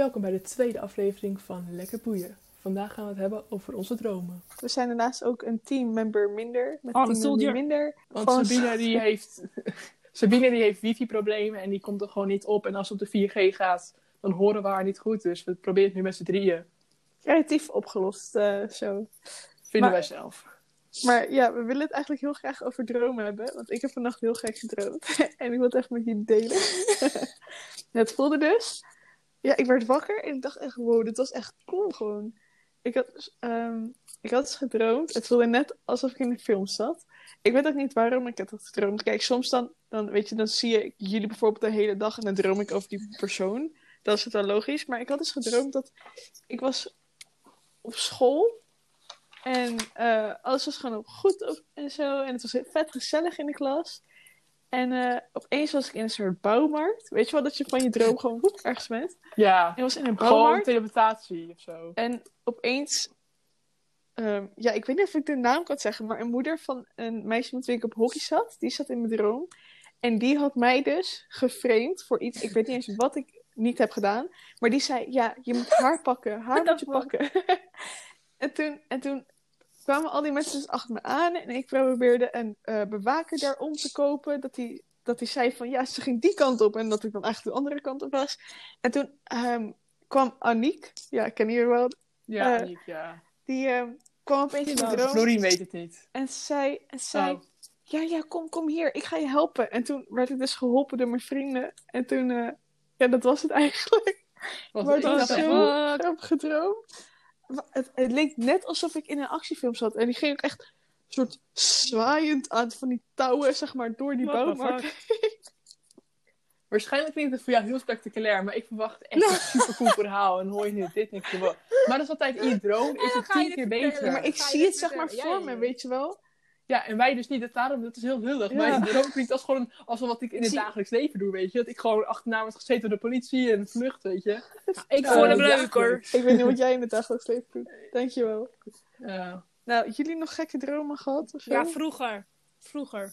Welkom bij de tweede aflevering van Lekker Boeien. Vandaag gaan we het hebben over onze dromen. We zijn daarnaast ook een teammember minder. Met Oh, een teammember soldier. minder. Want Sabine die heeft, Sabine die heeft wifi-problemen en die komt er gewoon niet op. En als ze op de 4G gaat, dan horen we haar niet goed. Dus we proberen het nu met z'n drieën. Creatief opgelost, eh, zo. Vinden Maar- wij zelf. Maar ja, we willen het eigenlijk heel graag over dromen hebben. Want ik heb vannacht heel gek gedroomd. en ik wil het echt met jullie delen. het voelde dus... Ja, ik werd wakker en ik dacht echt, wow, dit was echt cool gewoon. Ik had, ehm, ik had dus gedroomd. Het voelde net alsof ik in een film zat. Ik weet ook niet waarom ik het had gedroomd. Kijk, soms dan, dan, weet je, dan zie je jullie bijvoorbeeld de hele dag en dan droom ik over die persoon. Dat is het wel logisch. Maar ik had dus gedroomd dat ik was op school. En eh, alles was gewoon goed en zo. En het was vet gezellig in de klas. En eh, opeens was ik in een soort bouwmarkt. Weet je wel, dat je van je droom gewoon woep, ergens bent. Ja, Ik was in een gewoon bouwmarkt. telepathatie of zo. En opeens... ehm, ja, ik weet niet of ik de naam kan zeggen. Maar een moeder van een meisje met wie ik op hockey zat. Die zat in mijn droom. En die had mij dus geframed voor iets. Ik weet niet eens wat ik niet heb gedaan. Maar die zei, ja, je moet haar pakken. Haar moet je pakken. en, toen, en toen kwamen al die mensen dus achter me aan. En ik probeerde een eh, bewaker daar om te kopen. Dat die, dat die zei van, ja, ze ging die kant op. En dat ik dan eigenlijk de andere kant op was. En toen ehm, kwam Aniek. Ja, ik ken hier wel. Ja, Aniek, ja. Die ehm, kwam opeens in mijn droom. Florien weet het niet. En zei, en zei Oh. ja, ja, kom, kom hier. Ik ga je helpen. En toen werd ik dus geholpen door mijn vrienden. En toen, eh, ja, dat was het eigenlijk. Maar ik was zo grappig gedroomd. Het, het leek net alsof ik in een actiefilm zat. En die ging ook echt soort zwaaiend aan van die touwen, zeg maar, door die bouwmarkt. Waarschijnlijk klinkt het voor jou heel spectaculair, maar ik verwacht echt een supercool verhaal. En hoor je nu dit niks gewoon. Maar dat is altijd in je droom, is het tien keer beter. Ja, maar ik zie het zeg maar voor me, weet je wel. Ja, en wij dus niet. Dat, daarom, dat is heel lullig. Ja. Mijn droom klinkt als gewoon als wat ik in het Zie- dagelijks leven doe, weet je. Dat ik gewoon achterna word gezeten door de politie en vlucht, weet je. Ik Ja, vond leuk hoor. Ik weet niet wat jij in het dagelijks leven doet. Dankjewel. Ja. Nou, jullie nog gekke dromen gehad of zo? Ja, vroeger. Vroeger.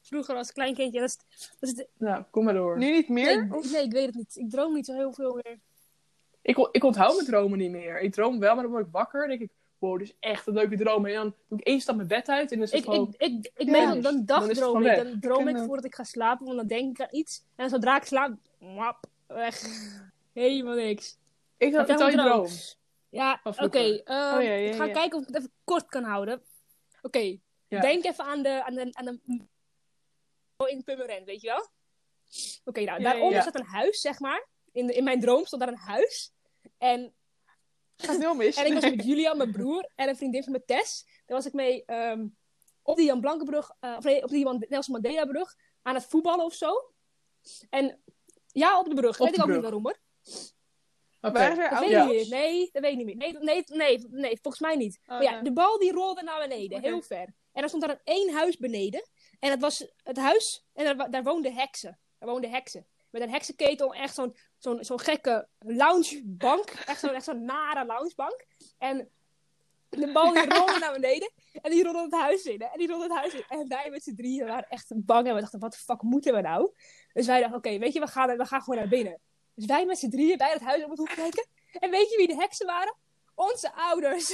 Vroeger als klein kindje. Dat is, dat is de- nou, kom maar door. Nu niet meer? nee, nee, ik weet het niet. Ik droom niet zo heel veel meer. Ik, ik onthoud mijn dromen niet meer. Ik droom wel, maar dan word ik wakker en denk ik... Wow, dit is echt een leuke droom. En dan doe ik één stap mijn bed uit en dan is het Ik, gewoon... ik, ik, ik Ja. meen dan, dan dagdroom ik. Dan droom ik dat. voordat ik ga slapen, want dan denk ik aan iets. En zodra ik slaap, wap, weg. Helemaal niks. Ik had, Vertel je een droom. droom. Ja, oké. ehm, Oh, ja, ja, ik ga ja. kijken of ik het even kort kan houden. Oké, Ja. denk even aan de, aan de, aan de... In Purmerend, weet je wel? Oké, nou, Ja, ja, daaronder ja. staat een huis, zeg maar. In, de, in mijn droom stond daar een huis. En gaat heel mis. En ik was met Julian, mijn broer, en een vriendin van me, Tess. Daar was ik mee ehm, op die Jan Blankenbrug, eh, of nee, op die Jan- Nelson Mandela-brug, aan het voetballen of zo. En ja, op de brug. Op weet de ik ook brug. niet waarom hoor. Er Dat weet ja. ik niet. Nee, dat weet ik niet meer. Nee, nee, nee, nee, volgens mij niet. Oh, maar ja, de bal die rolde naar beneden, heel ver. En er stond daar een één huis beneden. En dat was het huis, en daar, daar woonden heksen. Daar woonden heksen. Met een heksenketel, echt zo'n zo'n zo'n gekke loungebank. Echt zo'n zo'n nare loungebank. En de bal die rolde naar beneden. En die rolde het huis in. En die rolde het huis in. En wij met z'n drieën waren echt bang. En we dachten, wat de fuck moeten we nou? Dus wij dachten, oké, weet je, we gaan, we gaan gewoon naar binnen. Dus wij met z'n drieën bij het huis op het hoek kijken. En weet je wie de heksen waren? Onze ouders.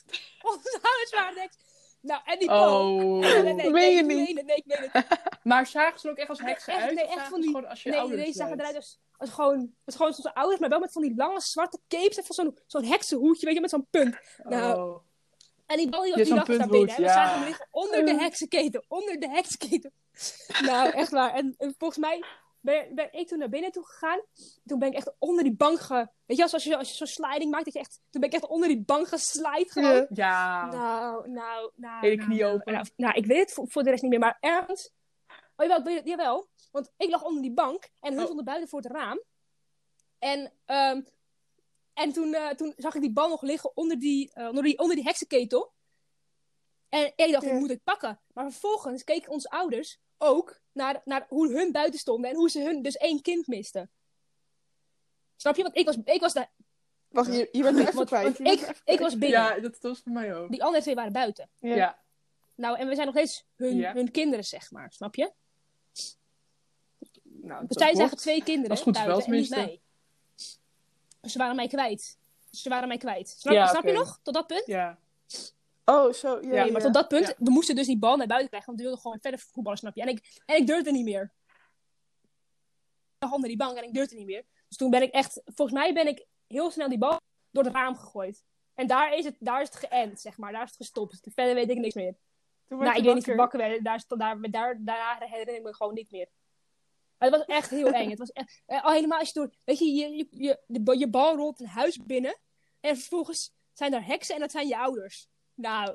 Onze ouders waren de heksen. Nou, en die bal. Oh. Nee, nee, nee, nee, ik meen het. Maar zagen ze er ook echt als heksen echt, uit? nee, echt van ze die- gewoon als je Nee, ouders nee, ze zagen uit? eruit als, als gewoon, als gewoon zoals ouders, maar wel met van die lange zwarte capes en van zo'n zo'n heksenhoedje, weet je, met zo'n punt. Nou, Oh. En die bal die, die lag daar binnen. hè. We zagen hem liggen onder de heksenketen. Onder de heksenketen. nou, echt waar. En, en volgens mij ben, ben ik toen naar binnen toe gegaan. Toen ben ik echt onder die bank ge... Weet je, als, als je, als je zo'n sliding maakt, dat je echt... Toen ben ik echt onder die bank geslide gewoon. Ja. Nou, nou, nou. Hele nou, knie nou, open. Nou, nou, ik weet het voor, voor de rest niet meer, maar ergens... Oh, jawel, jawel. Want ik lag onder die bank en hun Oh. stonden buiten voor het raam. En, ehm, en toen, eh, toen zag ik die bal nog liggen onder die, eh, onder die, onder die heksenketel. En ik dacht, Ja. die moet ik pakken. Maar vervolgens keken onze ouders ook naar, naar hoe hun buiten stonden en hoe ze hun dus één kind misten. Snap je? Want ik was, ik was daar. Wacht, je, je bent er even kwijt. ik, even ik was binnen. Ja, dat was voor mij ook. Die andere twee waren buiten. Ja. Ja. Nou, en we zijn nog steeds hun, Ja. hun kinderen, zeg maar. Snap je? Nou, Dus zij zagen twee kinderen Als goed buiten en niet mij. ze waren mij kwijt. Ze waren mij kwijt. Snap, Ja, snap je nog? Tot dat punt? Ja. Oh, zo. Ja, maar tot dat punt, we moesten dus die bal naar buiten krijgen, want we wilden gewoon verder voetballen, snap je? En ik, en ik durfde niet meer. Ik onder die bank en ik durfde niet meer. Dus toen ben ik echt, volgens mij ben ik heel snel die bal door het raam gegooid. En daar is het, daar is het geënt, zeg maar. Daar is het gestopt. Verder weet ik niks meer. Toen Nou, ik weet niet of ik wakker. werd. Daar, daar, daar, daar herinner ik me gewoon niet meer. Maar het was echt heel eng. Het was echt, eh, al helemaal als je door... Weet je, je, je, je bal rolt een huis binnen. En vervolgens zijn er heksen en dat zijn je ouders. Nou,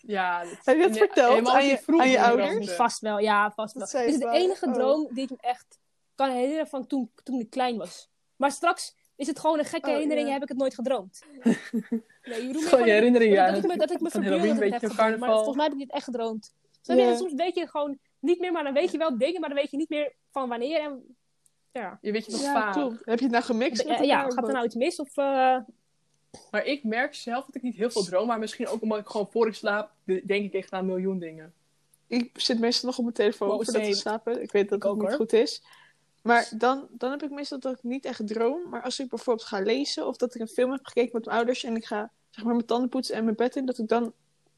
Ja, dat- Heb je dat verteld helemaal aan je- aan ouders? kranten. vast wel. Ja, vast wel. Dit is je de enige Oh. droom die ik me echt kan herinneren van toen, toen ik klein was. Maar straks is het gewoon een gekke Oh, herinnering. ja. Heb ik het nooit gedroomd. Nee, je Gewoon je herinnering, ja. Dat ik me, dat ik me Van verbeeld dat ik het heb gedroomd. Maar volgens mij heb ik dit echt gedroomd. Je? Ja. En Soms weet je gewoon niet meer, maar dan weet je wel dingen, maar dan weet je niet meer van wanneer. En, ja, Je weet je nog Ja, klopt. Heb je het nou gemixt met Eh, ja elkaar? gaat er nou iets mis? Of, eh, Maar ik merk zelf dat ik niet heel veel droom. Maar misschien ook omdat ik gewoon voor ik slaap, de- denk ik echt aan een miljoen dingen. Ik zit meestal nog op mijn telefoon Wow, voordat same. slapen. Ik weet dat Ik het ook, niet hoor. goed is. Maar dan, dan heb ik meestal dat ik niet echt droom. Maar als ik bijvoorbeeld ga lezen of dat ik een film heb gekeken met mijn ouders en ik ga zeg maar mijn tanden poetsen en mijn bed in, dat ik dan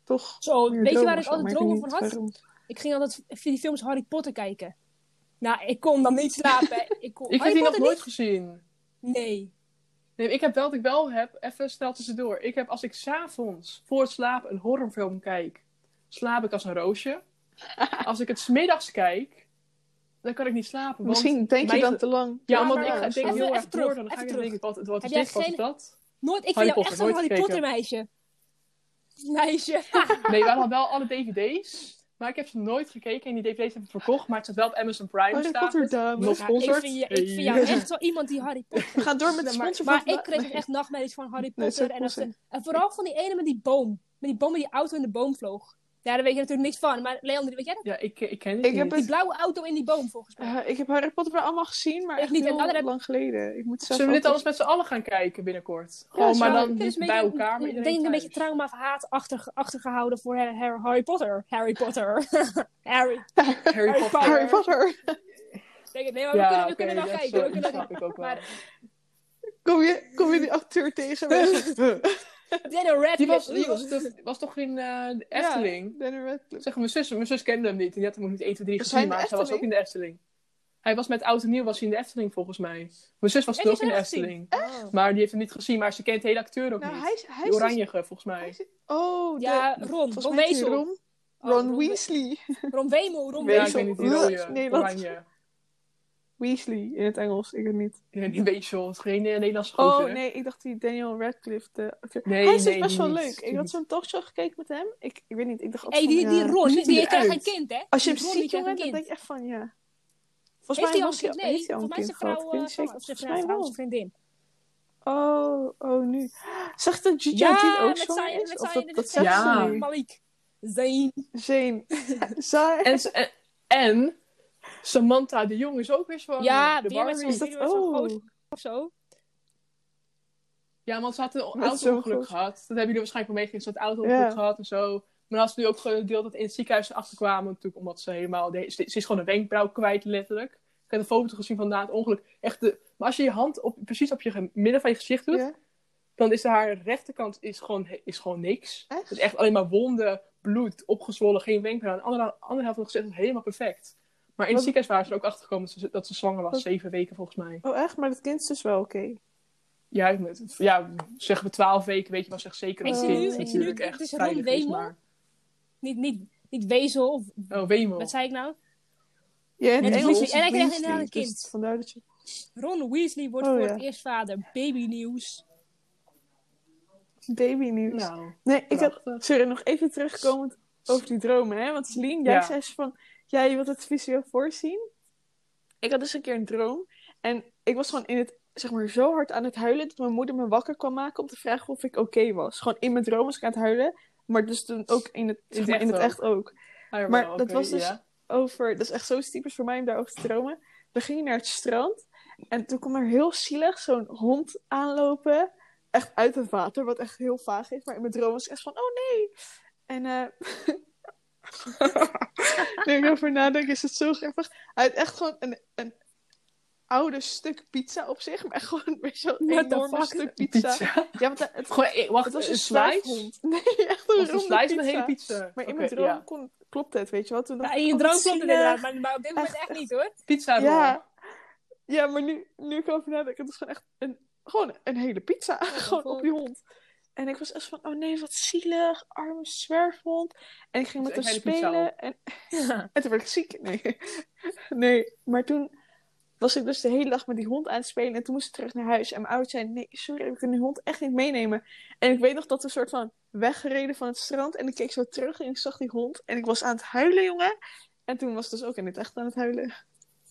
toch. zo, weet je waar ik altijd dromen van had? waarom. Ik ging altijd die films Harry Potter kijken. Nou, ik kon dan niet slapen. Ik, kon... Ik heb die nog nooit gezien. Nee. Nee, ik heb wel dat ik wel heb, even snel tussendoor. Ik heb als ik s'avonds voor het slapen een horrorfilm kijk, slaap ik als een roosje. Als ik het smiddags kijk, dan kan ik niet slapen. Want Misschien denk je dan ge- te lang. Ja, maar ik ga even- denk heel even erg door. Dan ga ik denken, wat, wat is dit, wat is dat? Nooit, ik vind jou echt zo'n Harry. Potter meisje. Meisje. Nee, we hadden wel alle dvd's. Maar ik heb ze nooit gekeken en die dvd's heb ik verkocht. Maar het staat wel op Amazon Prime Harry staat Potter dames. Nog Ja, ik, vind je, ik vind jou echt zo iemand die Harry Potter... We gaan door met de maar- sponsor Maar van ik kreeg nee. echt nachtmerries van Harry Potter. en, en vooral van die ene met die boom. Met die boom met die auto in de boom vloog. Ja, daar weet je natuurlijk niks van. Maar Leon, weet jij dat? Ja, ik, ik ken het Ik niet. heb Die blauwe auto in die boom, volgens mij. Ja, ik heb Harry Potter wel allemaal gezien, maar Ik echt niet, heel heb- lang geleden. Ik moet zelf Zullen we dit alles met z'n allen gaan kijken binnenkort? Gewoon, maar dan dus bij elkaar, Ik denk een beetje trauma of haat achter, achtergehouden voor Har- Har- Harry Potter. Harry Potter. Harry. Harry Potter. Harry Potter. Denk nee, maar we kunnen, we oké, kunnen wel kijken. zo- We kunnen dat snap ik ook wel. Maar Kom je, kom je die acteur tegen? Daniel Radcliffe. Die was, die was, toch- was toch in eh, de Efteling? Daniel Radcliffe. Zeg, mijn zus, mijn zus kende hem niet. En die had hem ook niet 1, 2, 3 Was hij gezien. Maar zij was ook in de Efteling. Hij was met Oud en Nieuw was hij in de Efteling volgens mij. Mijn zus was ook in de echt? Efteling. Oh. Maar die heeft hem niet gezien. Maar ze kent de hele acteur ook Nou, niet. hij is, hij Die is dus- oranjige volgens mij. hij is- Oh, de, Ja, Ron. Ron hij Wezel. Oh, Ron Ron Weasley. Ron Wemel. Ron Ja, ik weet niet, die Ugh, rode, nee, wat- oranje. Weasley in het Engels, ik weet niet. Ja, die Wezel, het is geen eh, Nederlandse Oh gozer. nee, ik dacht die Daniel Radcliffe. De. Nee, hij is dus nee, best wel niet. leuk. Ik had zo'n talkshow gekeken met hem. Ik, ik weet niet, ik dacht Hey, die, van, die ja. Ron, die, die krijgt eruit? een kind, hè? Als je Die hem Ron, ziet, jongen, dan denk je echt van ja. Volgens Heeft hij al was een kind? hij- heeft Nee, hij al een mij kind zijn gehad. vrouw, Ik eh, zeker. of zijn mij vrouw, zijn vriendin. Oh, oh, nu. Zeg dat Gigi Ja, ook zijn, is? met Of zijn, dat, dat zijn zegt Ja. ze nu? Malik. Zayn. Zane. Zij. En, ze- en, en Samantha de Jong is ook weer zwanger. Ja, de weer met Barbie. zo'n met zo'n oh. gozer of zo. Ja, want ze had een auto-ongeluk gehad. Dat hebben jullie waarschijnlijk wel meegekregen. Ze had een auto-ongeluk gehad en zo. Maar als ze nu ook gedeeld dat in het ziekenhuis achterkwamen. Natuurlijk omdat ze helemaal... de- ze, ze is gewoon een wenkbrauw kwijt, letterlijk. Ik heb een foto gezien van na het ongeluk. Echt de, maar als je je hand op, precies op je midden van je gezicht doet... Dan is haar rechterkant is gewoon, is gewoon niks. Echt? Het is echt alleen maar wonden, bloed, opgezwollen, geen wenkbrauw. En de andere, andere helft van het gezicht is helemaal perfect. Maar in het Wat- ziekenhuis waren ze er ook achtergekomen dat ze, dat ze zwanger was. Wat- Zeven weken volgens mij. Oh, echt? Maar dat kind is dus wel oké. Ja, ik met, ja, zeggen we twaalf weken, weet je wel, zeg zeker Ik dat zie het nu- kind ik zie nu- natuurlijk het echt is Ron is, Wemel. maar... Niet, niet, niet Wezel of... Oh, Wemel. Wat zei ik nou? Ja, in En het het Engels Weasley- is en hij inderdaad een dus kind. vandaar dat je... Ron Weasley wordt Oh, voor ja. het eerst vader. Baby nieuws. Baby nieuws. Nou, Nee, ik had... Sorry, nog even terugkomend over die dromen, hè? Want Celine, jij Ja. zei dus van... Ja, je wilt het visueel voorzien. Ik had dus een keer een droom. En ik was gewoon in het... Zeg maar zo hard aan het huilen... dat mijn moeder me wakker kwam maken om te vragen of ik oké was. Gewoon in mijn droom was ik aan het huilen. Maar dus toen ook in het, zeg het maar, in echt het echt ook. Ah, Maar dat was dus- over. Dat is echt zo typisch voor mij om daarover te dromen. We gingen naar het strand. En toen kwam er heel zielig zo'n hond aanlopen. Echt uit het water, wat echt heel vaag is. Maar in mijn droom was ik echt van, oh nee. En eh nu ik erover nadenk, is het zo grappig. Hij had echt gewoon een, een oude stuk pizza op zich. Maar gewoon je wel, een enorme fuck? stuk pizza. Pizza. Ja, want het, Gewoon, eh, wacht, het was een een slice? Nee, echt een met hele pizza? Maar in mijn droom ja. kon, klopte het, weet je wel. Toen Ja, in je oh, droom wat klopt het inderdaad, maar, maar op dit moment Echt, echt niet hoor. Pizza Ja. ja, maar nu, nu ik over nadenk, het is gewoon echt een, gewoon een hele pizza. gewoon op die hond. En ik was echt van, oh nee, wat zielig, arme zwerfhond. En ik ging met hem spelen. En, en toen werd ik ziek. Nee. nee, maar toen was ik dus de hele dag met die hond aan het spelen. En toen moest ik terug naar huis. En mijn ouders zeiden, nee, sorry, we kunnen die hond echt niet meenemen. En ik weet nog dat we een soort van weggereden van het strand. En ik keek zo terug en ik zag die hond. En ik was aan het huilen, jongen. En toen was ik dus ook in het echt aan het huilen.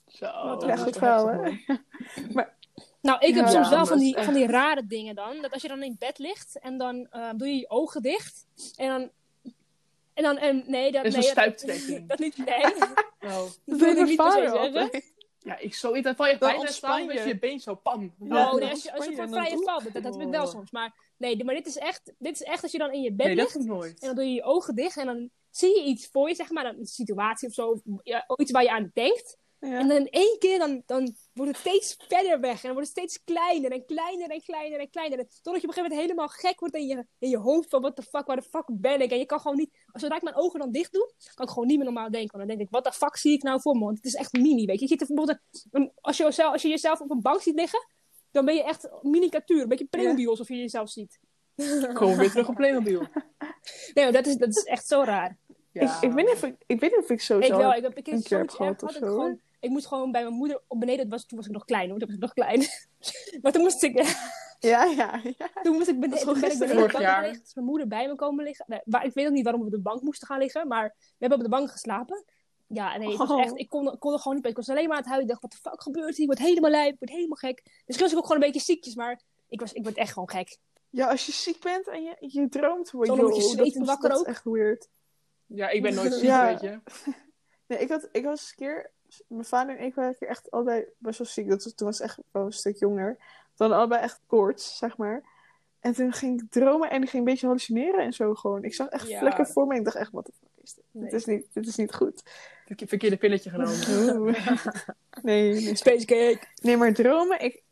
Zo, Wat dat Ja, is goed wel hè? man. Nou, ik heb Ja, soms wel van die, van die rare dingen dan. Dat als je dan in bed ligt en dan eh, doe je je ogen dicht. En dan... En dan... En, nee, dat, Is een nee, dat-. Dat niet, nee. Oh. Dat wil ik niet per zeggen. Ja, ik zo, dan val je bijna staan met je. je been zo, pam. Ja, oh, nee, als je, als je dan vrije val bent, dat, dat weet ik wel soms. Maar nee, maar dit is echt, dit is echt als je dan in je bed Nee, ligt. En dan doe je je ogen dicht en dan zie je iets voor je, zeg maar, een situatie of zo, of, ja, iets waar je aan denkt. Ja. En dan in één keer, dan, dan wordt het steeds verder weg. En het steeds kleiner en kleiner en kleiner en kleiner. En Totdat je op een gegeven moment helemaal gek wordt in je, in je hoofd van, what the fuck, waar de fuck ben ik? En je kan gewoon niet, zodra ik mijn ogen dan dicht doe, kan ik gewoon niet meer normaal denken. Want dan denk ik, what the fuck zie ik nou voor me? Want het is echt mini, weet je. je ziet er bijvoorbeeld een- als, je jezelf, als je jezelf op een bank ziet liggen, dan ben je echt miniatuur. Een beetje Playmobil alsof je jezelf ziet. Gewoon weer terug op Playmobil. Nee, dat is, dat is echt zo raar. Ja. Ik, ik, weet niet of ik, ik weet niet of ik zo Ik wel, ik heb, ik een keer heb gehad of zo, gewoon, ik moest gewoon bij mijn moeder op beneden. Dat was, toen was ik nog klein hoor. Toen was ik nog klein. maar toen moest ik, Ja, ja, ja. toen moest ik beneden. Toen ben ik beneden op de bank liggen. Is mijn moeder bij me komen liggen. Nee, ik weet ook niet waarom we op de bank moesten gaan liggen. Maar we hebben op de bank geslapen. Ja, nee, het was Oh. echt, ik kon, kon er gewoon niet bij. Ik was alleen maar aan het huilen. Ik dacht, wat de fuck gebeurt hier? Ik word helemaal lijp. Ik word helemaal gek. Misschien was ik ook gewoon een beetje ziekjes. Maar ik, was, ik werd echt gewoon gek. Ja, als je ziek bent en je, je droomt, word je, dan word je joh, dat zwetend wakker ook. echt weird. Ja, ik ben nooit ziek, Ja. weet je. Nee, ik, had, ik was eens een keer... Mijn vader en ik waren een keer echt allebei best wel ziek. Dat was, toen was ik echt wel een stuk jonger. We hadden allebei echt koorts, zeg maar. En toen ging ik dromen en ik ging een beetje hallucineren en zo gewoon. Ik zag echt Ja. vlekken voor me en ik dacht echt, wat de fuck is dit? Nee. Dit, is niet, dit is niet goed. Verke- Verkeerde pilletje genomen. Oeh. nee, nee. Space cake. nee, maar dromen... Ik,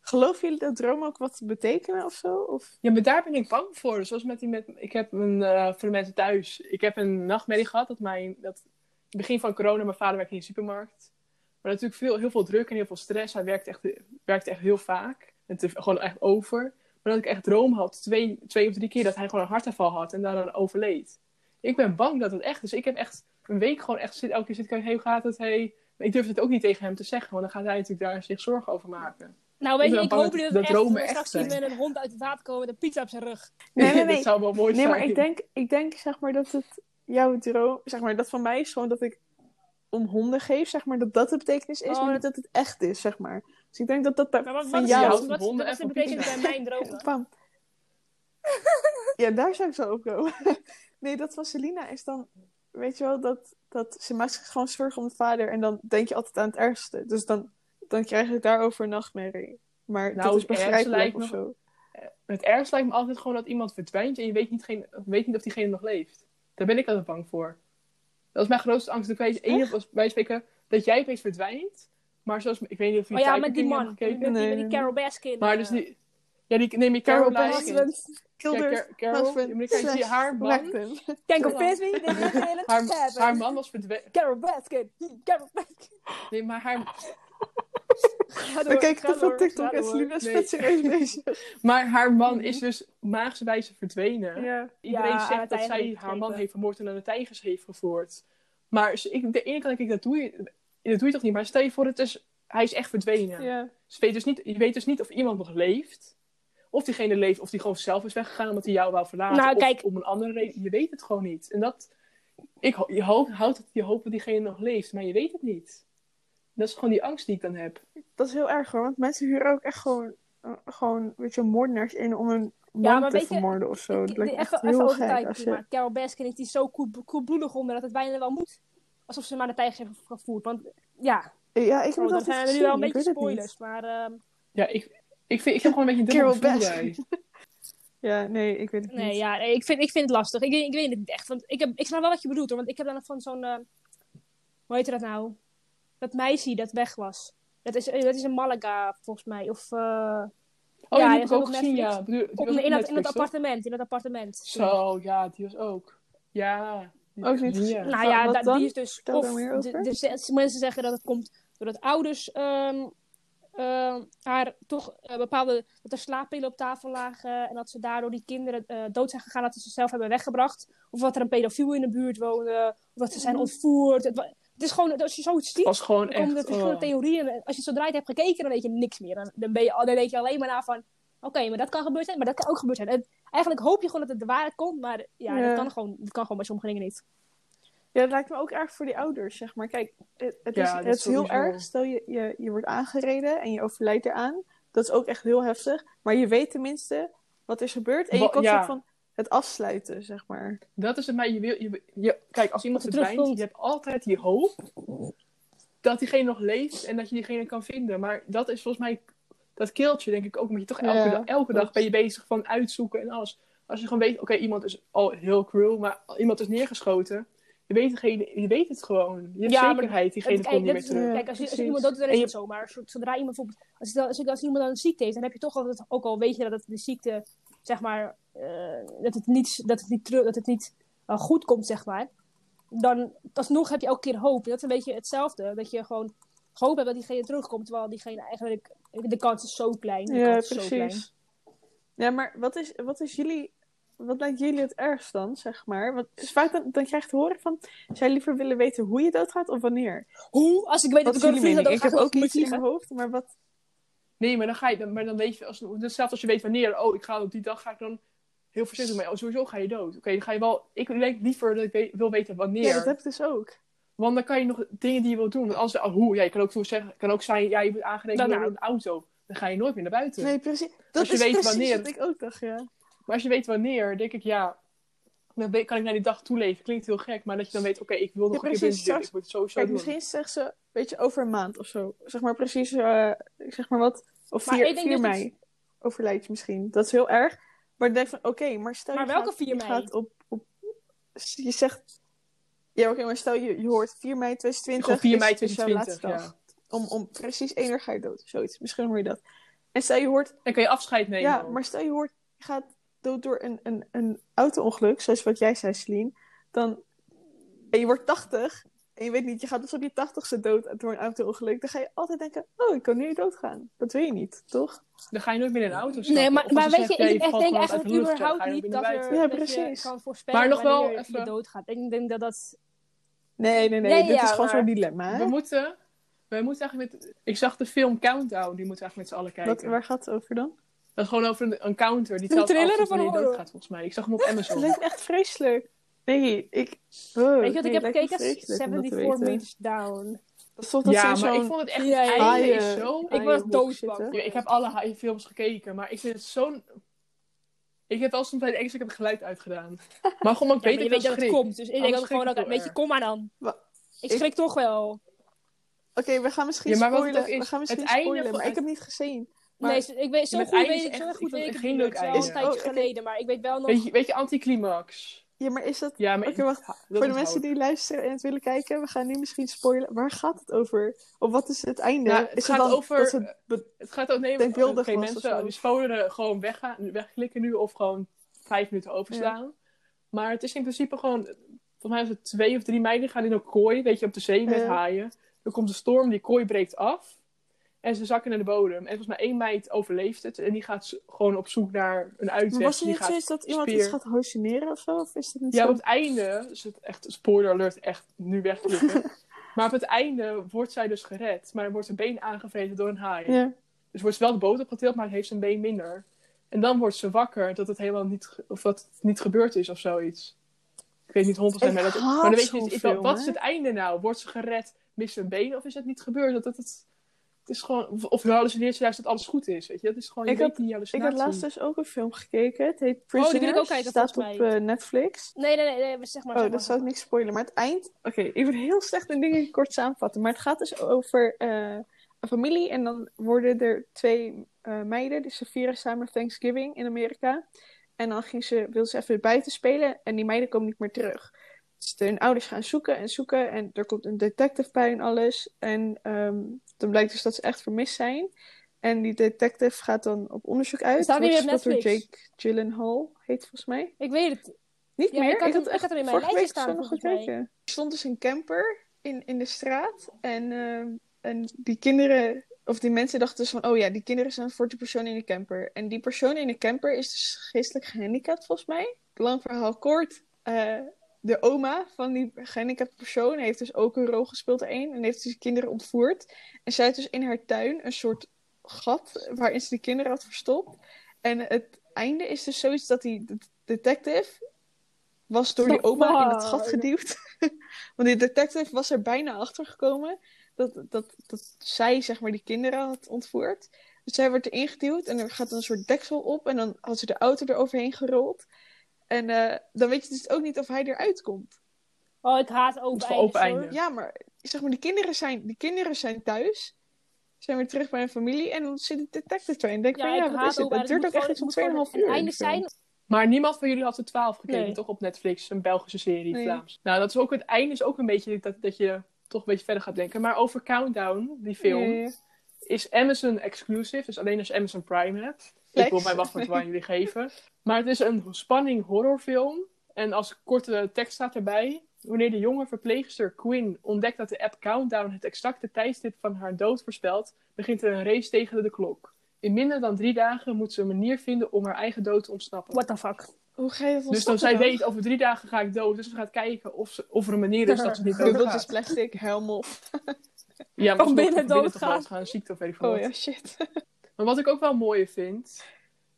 geloven jullie dat dromen ook wat betekenen of zo? Of... Ja, maar daar ben ik bang voor. Zoals met die met. Ik heb een. eh, voor de mensen thuis. Ik heb een nachtmerrie gehad. Dat mijn. Dat, begin van corona. Mijn vader werkte in de supermarkt. Maar natuurlijk veel, heel veel druk en heel veel stress. Hij werkte echt, werkte echt heel vaak. En te, gewoon echt over. Maar dat ik echt droom had. Twee, twee of drie keer dat hij gewoon een hartaanval had. En daar dan overleed. Ik ben bang dat het echt is. Ik heb echt een week gewoon echt. Zit, elke keer zit ik. Hey, hoe gaat het? Hey. Maar ik durf het ook niet tegen hem te zeggen. Want dan gaat hij natuurlijk daar zich zorgen over maken. Nou, weet Ik je, ik hoop dat- dat, dat echt, dat we echt straks zien zijn. met een hond uit het water komen met een pizza op zijn rug. Nee, nee, nee. dat zou wel mooi Nee, zijn. maar ik denk, ik denk zeg maar dat het jouw droom, zeg maar dat van mij is gewoon dat ik om honden geef, zeg maar dat dat de betekenis is, Oh, maar niet dat het echt is, zeg maar. Dus ik denk dat dat bij, Maar wat, van is, jou... wat, wat, honden wat is de betekenis bij mijn dromen? Pam. ja, daar zou ik zo op komen. nee, dat van Selina is dan, weet je wel, dat, dat ze maakt zich gewoon zorgen om de vader en dan denk je altijd aan het ergste. Dus dan, dan krijg ik daarover een nachtmerrie. Maar Nou, dat is het ergste begrijpelijk lijkt of me- zo. Het ergste lijkt me altijd gewoon dat iemand verdwijnt en je weet niet, geen, weet niet of diegene nog leeft. Daar ben ik altijd bang voor. Dat is mijn grootste angst. Ik weet één als wij spreken dat jij opeens verdwijnt. Maar zoals, ik weet niet of je Oh ja, met die man. Met, die, met die Carol Baskin. Maar eh, dus die, ja, die neem je Carol. Baskin. Car- Carol. je haar man. that it didn't Haar, haar man was verdwenen. Carol Baskin. Carol Baskin. Nee, maar haar, door, We kijken te veel TikTok en. Selina is Nee. vet serieus bezig. maar haar man is dus maagswijze verdwenen. Ja. Iedereen Ja, zegt dat zij haar man heeft vermoord en aan de tijgers heeft gevoerd. Maar ik, de ene kant denk ik, dat doe, je, dat doe je toch niet? Maar stel je voor, het is, hij is echt verdwenen. Ja. Dus weet dus niet, je weet dus niet of iemand nog leeft. Of diegene leeft, of die gewoon zelf is weggegaan omdat hij jou wou verlaten. Nou, of kijk. om een andere reden. Je weet het gewoon niet. En dat, ik, je, hoopt, houdt het, je hoopt dat diegene nog leeft, maar je weet het niet. Dat is gewoon die angst die ik dan heb. Dat is heel erg hoor, want mensen huren ook echt gewoon, eh, gewoon weet je, moordenaars in om een man maar te vermoorden of zo. Ik- even echt even heel over gek. Als Maar je... Carol Baskin is die zo koel- koelbloedig onder dat het bijna wel moet. Alsof ze maar de tijger heeft gevoerd. Want ja, Ja, ik heb oh, dat zijn nu wel een ik beetje spoilers. Maar ehm, Ja, ik, ik, vind, ik heb gewoon een beetje een Carol dubbel gevoel Baskin. bij. Ja, nee, ik weet het nee, niet. ja, nee, ik, vind, ik vind het lastig. Ik, weet- ik weet het niet echt. Want ik, heb, ik snap wel wat je bedoelt hoor. Want ik heb dan van zo'n. eh, hoe heet dat nou? Dat meisje dat weg was. Dat is, dat is in Malaga, volgens mij. Of, eh, Oh, Ja, die heb ik ook gezien, Netflix. ja. Die op, in, dat, in dat appartement. In dat appartement. Zo, ja, die was ook. Ja. die Ook ik niet gezien, ja. Nou ja, da- dan? die is dus. Vertel of de, de, mensen zeggen dat het komt doordat ouders ehm, ehm, haar toch eh, bepaalde. dat er slaappillen op tafel lagen. en dat ze daardoor die kinderen eh, dood zijn gegaan. dat ze ze zelf hebben weggebracht. Of dat er een pedofiel in de buurt woonde. Of dat ze zijn Mhm. ontvoerd. Het, het is gewoon, als je zoiets ziet. was gewoon Dan komen er echt... verschillende oh. theorieën. En Als je zodra je het hebt gekeken, dan weet je niks meer. Dan, dan, ben je, dan denk je alleen maar na van... Oké, maar dat kan gebeurd zijn, maar dat kan ook gebeurd zijn. En eigenlijk hoop je gewoon dat het de waarheid komt, maar ja, Ja. Dat, kan gewoon, dat kan gewoon bij sommige dingen niet. Ja, dat lijkt me ook erg voor die ouders, zeg maar. Kijk, het, het Ja, is, het is heel erg. Stel je, je, je wordt aangereden en je overlijdt eraan. Dat is ook echt heel heftig. Maar je weet tenminste wat er is gebeurd. En je kan ja. van het afsluiten, zeg maar. Dat is het mij. Je wil, je, je- kijk, als iemand verdwijnt, je hebt altijd die hoop dat diegene nog leeft en dat je diegene kan vinden. Maar dat is volgens mij, dat keeltje denk ik ook, omdat je toch elke, Ja, dag, elke dag ben je bezig van uitzoeken en alles. Als je gewoon weet, oké, iemand is al heel cruel, maar iemand is neergeschoten. Je weet, degene, je weet het gewoon. Je hebt Ja, maar zekerheid, diegene Het- komt niet kijk, meer is- terug. Kijk, als, je, als iemand dood is, dan is je- het zo. Maar zo- zodra iemand bijvoorbeeld, als, als, als iemand dan een ziekte heeft, dan heb je toch altijd, ook al weet je dat het de ziekte, zeg maar, dat het niet, dat het niet, terug, dat het niet eh, goed komt, zeg maar. Dan, alsnog heb je elke keer hoop. Dat is een beetje hetzelfde. Dat je gewoon hoop hebt dat diegene terugkomt, terwijl diegene eigenlijk, de kans is zo klein. De Ja, kans is zo klein. precies. Ja, maar wat is, wat is jullie... Wat lijkt jullie het ergst dan, zeg maar? Want is vaak dan, dan krijg je te horen van... Zou je liever willen weten hoe je doodgaat of wanneer? Hoe? Als ik weet Wat dat ik jullie een vliegen, Ik ga heb ook iets in mijn hoofd, maar wat... Nee, maar dan ga je, dan- maar dan weet je, als, hetzelfde als je weet wanneer, oh, ik ga op die dag, ga ik dan heel voorzichtig mee. Oh, sowieso ga je dood. Oké, dan ga je wel, ik denk liever dat ik weet- wil weten wanneer. Ja, dat heb ik dus ook. Want dan kan je nog dingen die je wilt doen. Want als, oh, hoe, ja, je kan ook zo zeggen, kan ook zijn, ja, je wordt aangereden Dan door nou. een auto. Dan ga je nooit meer naar buiten. Nee, precies. Dat Als je is weet precies wanneer- wat ik ook dacht, ja. Maar als je weet wanneer, denk ik, ja, dan kan ik naar die dag toeleven. Klinkt heel gek, maar dat je dan weet, oké, ik wil nog Ja, een keer precies. binnen. Ik moet het sowieso Kijk, doen. misschien zegt ze, weet je, over een maand of zo. Zeg maar precies, eh, ik zeg maar wat, of Maar 4, ik denk 4 dus dat- mei overlijdt je misschien. Dat is heel erg. Maar ik denk van, oké, maar stel Maar je welke gaat, 4 je mei? gaat op, op, je zegt, ja oké, maar stel je, je hoort 4 mei 2020 Gewoon 4 mei is, is jouw 2020, laatste ja. dag. Om, om precies 1 uur ga je dood, zoiets. Misschien hoor je dat. En stel je hoort, Dan kan je afscheid nemen. ja, maar stel je hoort, je gaat dood door een, een, een auto-ongeluk, zoals wat jij zei, Celine. Dan, en je wordt 80 en je weet niet, je gaat dus op je 80ste dood door een auto-ongeluk. Dan ga je altijd denken, oh, ik kan nu doodgaan. Dat wil je niet, toch? Dan ga je nooit meer in een auto stappen. Nee, maar, maar weet je, ik, denk eigenlijk überhaupt niet dat, er. Ja, dat precies. kan voorspellen Maar nog wel wanneer je even- doodgaat. Ik denk dat dat... Nee, nee, nee. Nee, dit ja, is gewoon maar- zo'n dilemma. hè? We moeten, we moeten eigenlijk met... Ik zag de film Countdown, die moeten we eigenlijk met z'n allen kijken. Wat, waar gaat het over dan? Dat is gewoon over een, een counter. Die Een telt thriller af wanneer je doodgaat, volgens mij. Ik zag hem op Amazon. lijkt me echt vreselijk. Nee, ik... Oh, Weet je wat nee, ik heb gekeken? vreselijk om dat te 74 weten. meters down. Dat is toch dat Ja, maar zo'n ik vond het echt... Ja, ja, einde haaien- is zo... Ik was doodsbang. Ja, ik heb alle films gekeken, maar ik vind het zo'n... Ik heb wel soms bij de Engels, ik heb het geluid uitgedaan. Maar gewoon, omdat Ja, ik maar je weet weet dat het komt. Dus ik denk gewoon ook... Weet je, kom maar dan. Ik Ik- schrik toch wel. Oké, we gaan misschien Ja, maar wat het spoilen. ook is, we gaan misschien het einde spoilen, maar ik het- heb niet gezien. Maar- Nee, ik weet, zo goed einde weet is ik, zo goed ik weet vind ik geen niet. leuk Het is wel een einde. tijdje Oh, geleden, maar ik weet wel nog... Weet je, weet je Anticlimax? Ja, maar is dat... Ja, maar wacht. dat Voor de mensen die luisteren en het willen kijken, we gaan nu misschien spoilen. Waar gaat het over? Of wat is het einde? Nou, het is gaat het dan over- dat ze be- Het gaat. Denkbeeldig Oké, was of mensen die spoileren gewoon weggaan, wegklikken nu of gewoon vijf minuten overslaan. Maar het is in principe gewoon, volgens mij was het twee of drie meiden gaan in een kooi, weet je, op de zee met haaien. Er komt een storm, die kooi breekt af. En ze zakken naar de bodem. En volgens mij één meid overleeft het. En die gaat gewoon op zoek naar een uitweg. Was er niet zoiets dat iemand speer- iets gaat hallucineren of zo? Of is dat niet Ja, zo? op het einde, dus het echt spoiler alert, echt nu wegklikken. maar op het einde wordt zij dus gered. Maar dan wordt zijn been aangevreten door een haai. Ja. Dus wordt ze wel de boot opgetild, maar heeft zijn been minder. En dan wordt ze wakker dat het helemaal niet, of dat het niet gebeurd is of zoiets. Ik weet niet 100% Ik maar, dat, maar dan weet je is dat- wat is het einde nou? Wordt ze gered, mist ze een been of is het niet gebeurd? Dat het, het, het is gewoon, of, hallucineert ze juist dat alles goed is, weet je? Dat is gewoon, je Ik had- die Ik had laatst dus ook een film gekeken. Het heet Oh, die Prisoners. wil ik ook kijken, staat op eh, Netflix. Nee, nee, nee, nee, zeg maar. Oh, zeg dat zou ik niks spoilen. Maar het eind... Oké, ik ben heel slecht in dingen kort samenvatten. Maar het gaat dus over eh, een familie. En dan worden er twee eh, meiden. Dus ze vieren samen Thanksgiving in Amerika. En dan ging ze, wil ze even buiten spelen. En die meiden komen niet meer terug. Dus hun ouders gaan zoeken en zoeken. En er komt een detective bij en alles. En ehm, dan blijkt dus dat ze echt vermist zijn. En die detective gaat dan op onderzoek uit. staat niet Wordt meer op gespeeld door. Jake Gyllenhaal, heet volgens mij. Ik weet het. Niet Ja, meer? ik had ik had hem in mijn lijstje staan, nog mij. Er stond dus een camper in, in de straat. En, ehm, en die kinderen, of die mensen dachten dus van... Oh ja, die kinderen zijn voor die persoon in de camper. En die persoon in de camper is dus geestelijk gehandicapt volgens mij. Lang verhaal kort. eh, de oma van die gehandicapte persoon heeft dus ook een rol gespeeld erin. En heeft dus kinderen ontvoerd. En zij heeft dus in haar tuin een soort gat waarin ze die kinderen had verstopt. En het einde is dus zoiets dat die de- detective was door die oma in het gat geduwd. Want die detective was er bijna achter gekomen dat, dat, dat zij zeg maar die kinderen had ontvoerd. Dus zij wordt erin geduwd en er gaat een soort deksel op en dan had ze de auto eroverheen gerold. En eh, dan weet je dus ook niet of hij eruit komt. Oh, ik haat Het open einde. Ja, maar zeg maar, die kinderen zijn, die kinderen zijn thuis. Zijn weer terug bij hun familie en dan zit de detective erin. En denk Ja, van, ja, wat haat is het? Het duurt ook Het echt iets gewoon- van het moet 2,5 uur. einde zijn. Maar niemand van jullie had de 12 gekeken, Nee. toch? Op Netflix, een Belgische serie, Nee. Vlaams. Nou, dat is ook het einde, is ook een beetje dat, dat je toch een beetje verder gaat denken. Maar over Countdown, die film, is Amazon exclusive. Dus alleen als je Amazon Prime hebt. Flex. Ik wil mij wachten met waar jullie geven. Maar het is een spanning horrorfilm. En als korte tekst staat erbij. Wanneer de jonge verpleegster Quinn ontdekt dat de app Countdown het exacte tijdstip van haar dood voorspelt, begint er een race tegen de klok. In minder dan drie dagen moet ze een manier vinden om haar eigen dood te ontsnappen. What the fuck. Hoe ga je dat Dus dan zij weet, over drie dagen ga ik dood. Dus ze gaat kijken of, ze, of er een manier is dat ze niet Dubbeltjes doodgaat. plastic, helm op. Ja, maar binnen doodgaan. doodgaan, ziekte of weet ik Oh wat. ja, shit. Maar wat ik ook wel mooi vind,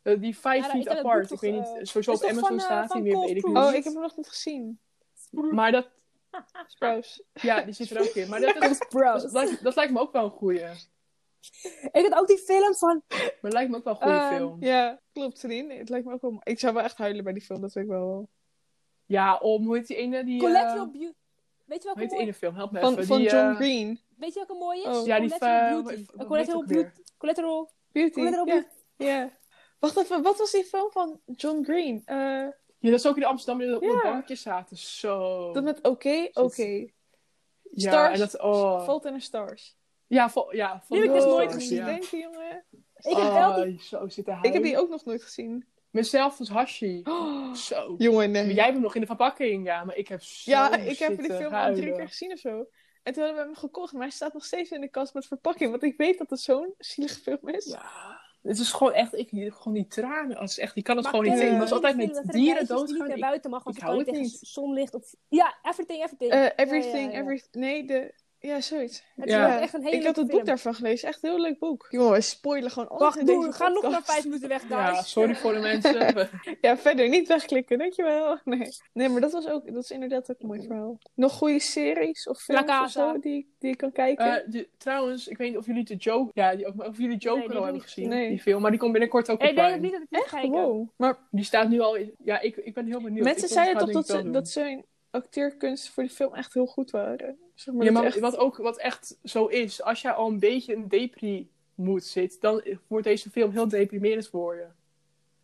eh, die Five Ja, ik Feet Apart. Ik weet niet, eh, sowieso is op Amazon van, eh, staat die meer, weet ik niet. Oh, ik heb hem nog niet gezien. Maar dat, Sprouse. ja, die zit er ook in. Maar dat, is, Bro. dat, lijkt, dat lijkt me ook wel een goeie. Ik had ook die film van... Maar het lijkt me ook wel een goede Ehm, film. Ja, klopt, Celine. Het lijkt me ook wel... Ik zou wel echt huilen bij die film, dat weet ik wel. Ja, om, hoe heet die ene? Die, eh, Collateral Beauty. Weet je hoe welke heet die mooie... ene film? Help me Van, even. van die, John eh, Green. Weet je welke mooie is? Oh. Ja, die Collateral eh, Beauty. hoe- hoe Eh, Collateral? Beauty. Collateral... Beauty. Ja. ja. Wacht even, wat was die film van John Green? Eh, Ja, dat is ook in Amsterdam, die op Ja. een bankje zaten. Zo. dat met Oké, Oké. ja, Stars. en dat, oh. Fault in the Stars. Ja, vol, ja, Die heb ik dus nooit Oh, gezien. ja. Denk je, jongen? Ik heb wel die... Oh, zo Ik heb die ook nog nooit gezien. Mezelf als Hashi. Oh, Zo. jongen, Maar nee. jij hebt hem nog in de verpakking, ja, maar ik heb zo ja, ik heb die film al drie keer gezien of zo. En toen hebben we hem gekocht, maar hij staat nog steeds in de kast met verpakking. Want ik weet dat het zo'n zielige film is. Ja, het is gewoon echt, ik, gewoon die tranen. Het is echt, je kan het Maar gewoon niet zien. Het was die altijd met er dieren die doodgaan. niet Ik- naar buiten mag, want ik kan hou het tegen niet. zonlicht of... Ja, everything, everything. Eh, Ja, everything, ja, ja. every... Nee, de... Ja, zoiets. Het Ja. echt een hele ik had het boek film. daarvan gelezen. Echt een heel leuk boek. Jongen, we spoilen gewoon alles Wacht, in doe, deze ga nog maar vijf minuten weg, Ja, sorry voor de mensen. Ja, verder niet wegklikken, dankjewel. Nee, nee maar dat was ook, dat is inderdaad ook een mooi verhaal. Nog goede series of films of zo die, die je kan kijken? Eh, die- trouwens, ik weet niet of jullie de Joker, ja, die of jullie Joker Nee, die al heb hebben gezien. Nee. die film. Maar die komt binnenkort ook op Ik denk niet dat ik het ga kijken. wow. Maar Die staat nu al, in- ja, ik, ik ben heel benieuwd. mensen Ik zeiden toch het dat, ze, dat zijn acteerkunsten voor die film echt heel goed waren. Zeg maar, Ja, dat maar echt- wat ook wat echt zo is, als jij al een beetje in depri moed zit, dan wordt deze film heel deprimerend voor je.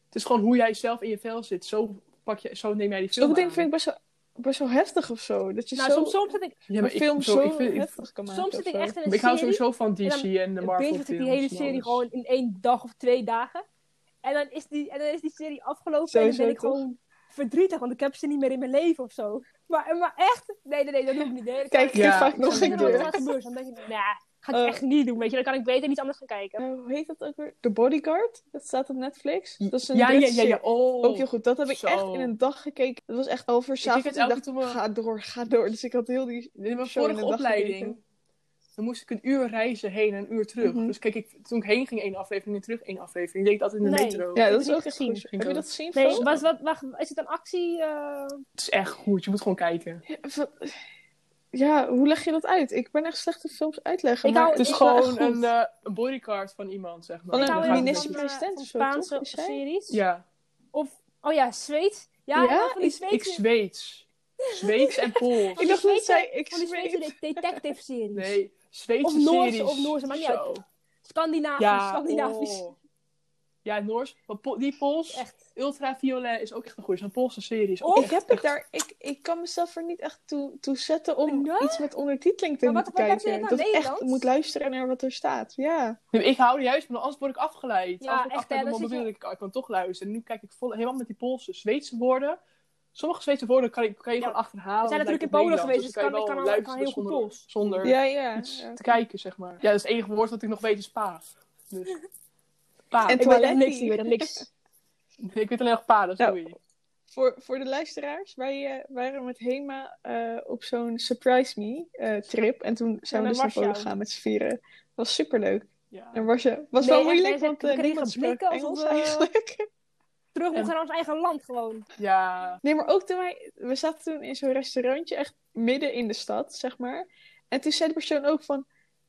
Het is gewoon hoe jij zelf in je vel zit. Zo, pak je, zo neem jij die film Sommige dingen aan. vind ik best wel, best wel heftig of zo. Dat je Nou, zo soms, soms zit ik, Ja, een maar ik, film zo, zo, ik, vind, ik, heftig kan maken. soms zit ik echt in een ik hou serie. sowieso van DC en en, de Marvel binge ik films. die hele serie gewoon in één dag of twee dagen. En dan is die, en dan is die serie afgelopen en dan ben ik toch? gewoon verdrietig, want ik heb ze niet meer in mijn leven of zo. Maar, maar echt? Nee, nee, nee, dat doe ik niet. Nee, dat Kijk, je Ja, vaak ik nog een niet ik keer. gaat gebeuren. Dan denk ik, nee, ga ik Eh. echt niet doen. Weet je, dan kan ik beter iets anders gaan kijken. Eh, hoe heet dat ook weer? The Bodyguard. Dat staat op Netflix. Dat is een Ja, ja, ja, ja. Oh. Ook heel goed. Dat heb ik Zo. echt in een dag gekeken. Dat was echt over s'avonds. het Ik, elke dacht, keer toen we- ga door, ga door. Dus ik had heel die... Vorige opleiding, gekeken. Dan moest ik een uur reizen heen en een uur terug. Mhm. Dus kijk, ik, toen ik heen ging één aflevering en terug één aflevering. Ik deed dat in de Nee. metro. Ja, dat ik is ook gezien. goed. Heb je dat gezien? Nee, was, wat, wacht, is het een actie? eh? Het is echt goed, je moet gewoon kijken. Ja, hoe leg je dat uit? Ik ben echt slecht in films uitleggen. Ik maar hou- Het is gewoon een, eh, een bodycard van iemand, zeg maar. Van ik een hou Dan heel gaat erg het minister- van, een president eh, of zo, van toch? Spaanse series. Ja, Of, oh ja, Zweeds. Ja, Ja? van die ik Zweedse, Zweeds. Zweeds en Pools. Ik dacht dat zij... Ik van die Zweedse zweet. de- detective series. Nee, Zweedse Of Noorse, series. of Noorse, maakt niet Zo. uit. Scandinavisch, Ja, Scandinavisch. oh. Ja, Noors. Maar die Pools, Echt. Ultraviolet is ook echt een goeie. Zo'n Poolse serie is ook Oh, ik echt, heb het daar, ik, ik kan mezelf er niet echt toe, toe zetten om iets met ondertiteling te Maar wat- moeten wat heb je kijken. dat ik echt moet luisteren naar wat er staat. Ja. Nee, Ik hou er juist van, anders word ik afgeleid. Ja, Als ik echt, afgeleid hè, dan ik, oh, ik kan toch luisteren. En nu kijk ik vol, helemaal met die Poolse, Zweedse woorden. Sommige Zweedse woorden kan, ik, kan je Ja. gewoon achterhalen. We zijn natuurlijk in Polen geweest, dus kan- je ik wel kan al- kan heel luisteren goed zonder, Pools. zonder Ja, ja. iets ja. te kijken, zeg maar. Ja, dat is het enige woord dat ik nog weet is pa. Dus, pa. En Ik weet niks, ik weet niks. ik weet alleen nog pa, dat is Nou, doei. Voor, voor de luisteraars, wij eh, waren met Hema eh, op zo'n Surprise Me eh, trip. En toen zijn we naar dus naar Polen gegaan met z'n vieren. Dat was superleuk. Ja. En was, je, was Nee, wel moeilijk, want kregen niemand sprak Engels we- eigenlijk. Terug En- moeten naar ons eigen land gewoon. ja. Nee, maar ook toen wij... We zaten toen in zo'n restaurantje, echt midden in de stad, zeg maar. En toen zei de persoon ook van...